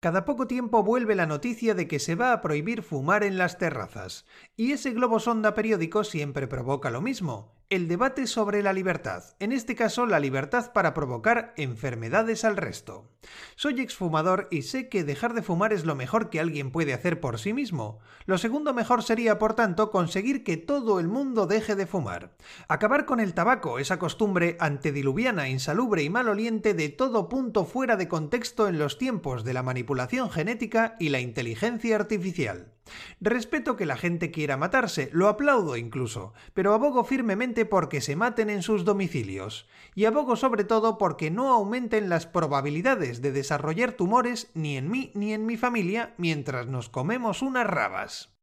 Cada poco tiempo vuelve la noticia de que se va a prohibir fumar en las terrazas, y ese globo sonda periódico siempre provoca lo mismo, el debate sobre la libertad, en este caso la libertad para provocar enfermedades al resto. Soy exfumador y sé que dejar de fumar es lo mejor que alguien puede hacer por sí mismo. Lo segundo mejor sería, por tanto, conseguir que todo el mundo deje de fumar. Acabar con el tabaco, esa costumbre antediluviana, insalubre y maloliente de todo punto fuera de contexto en los tiempos de la manipulación genética y la inteligencia artificial. Respeto que la gente quiera matarse, lo aplaudo incluso, pero abogo firmemente porque se maten en sus domicilios, y abogo sobre todo porque no aumenten las probabilidades de desarrollar tumores ni en mí ni en mi familia mientras nos comemos unas rabas.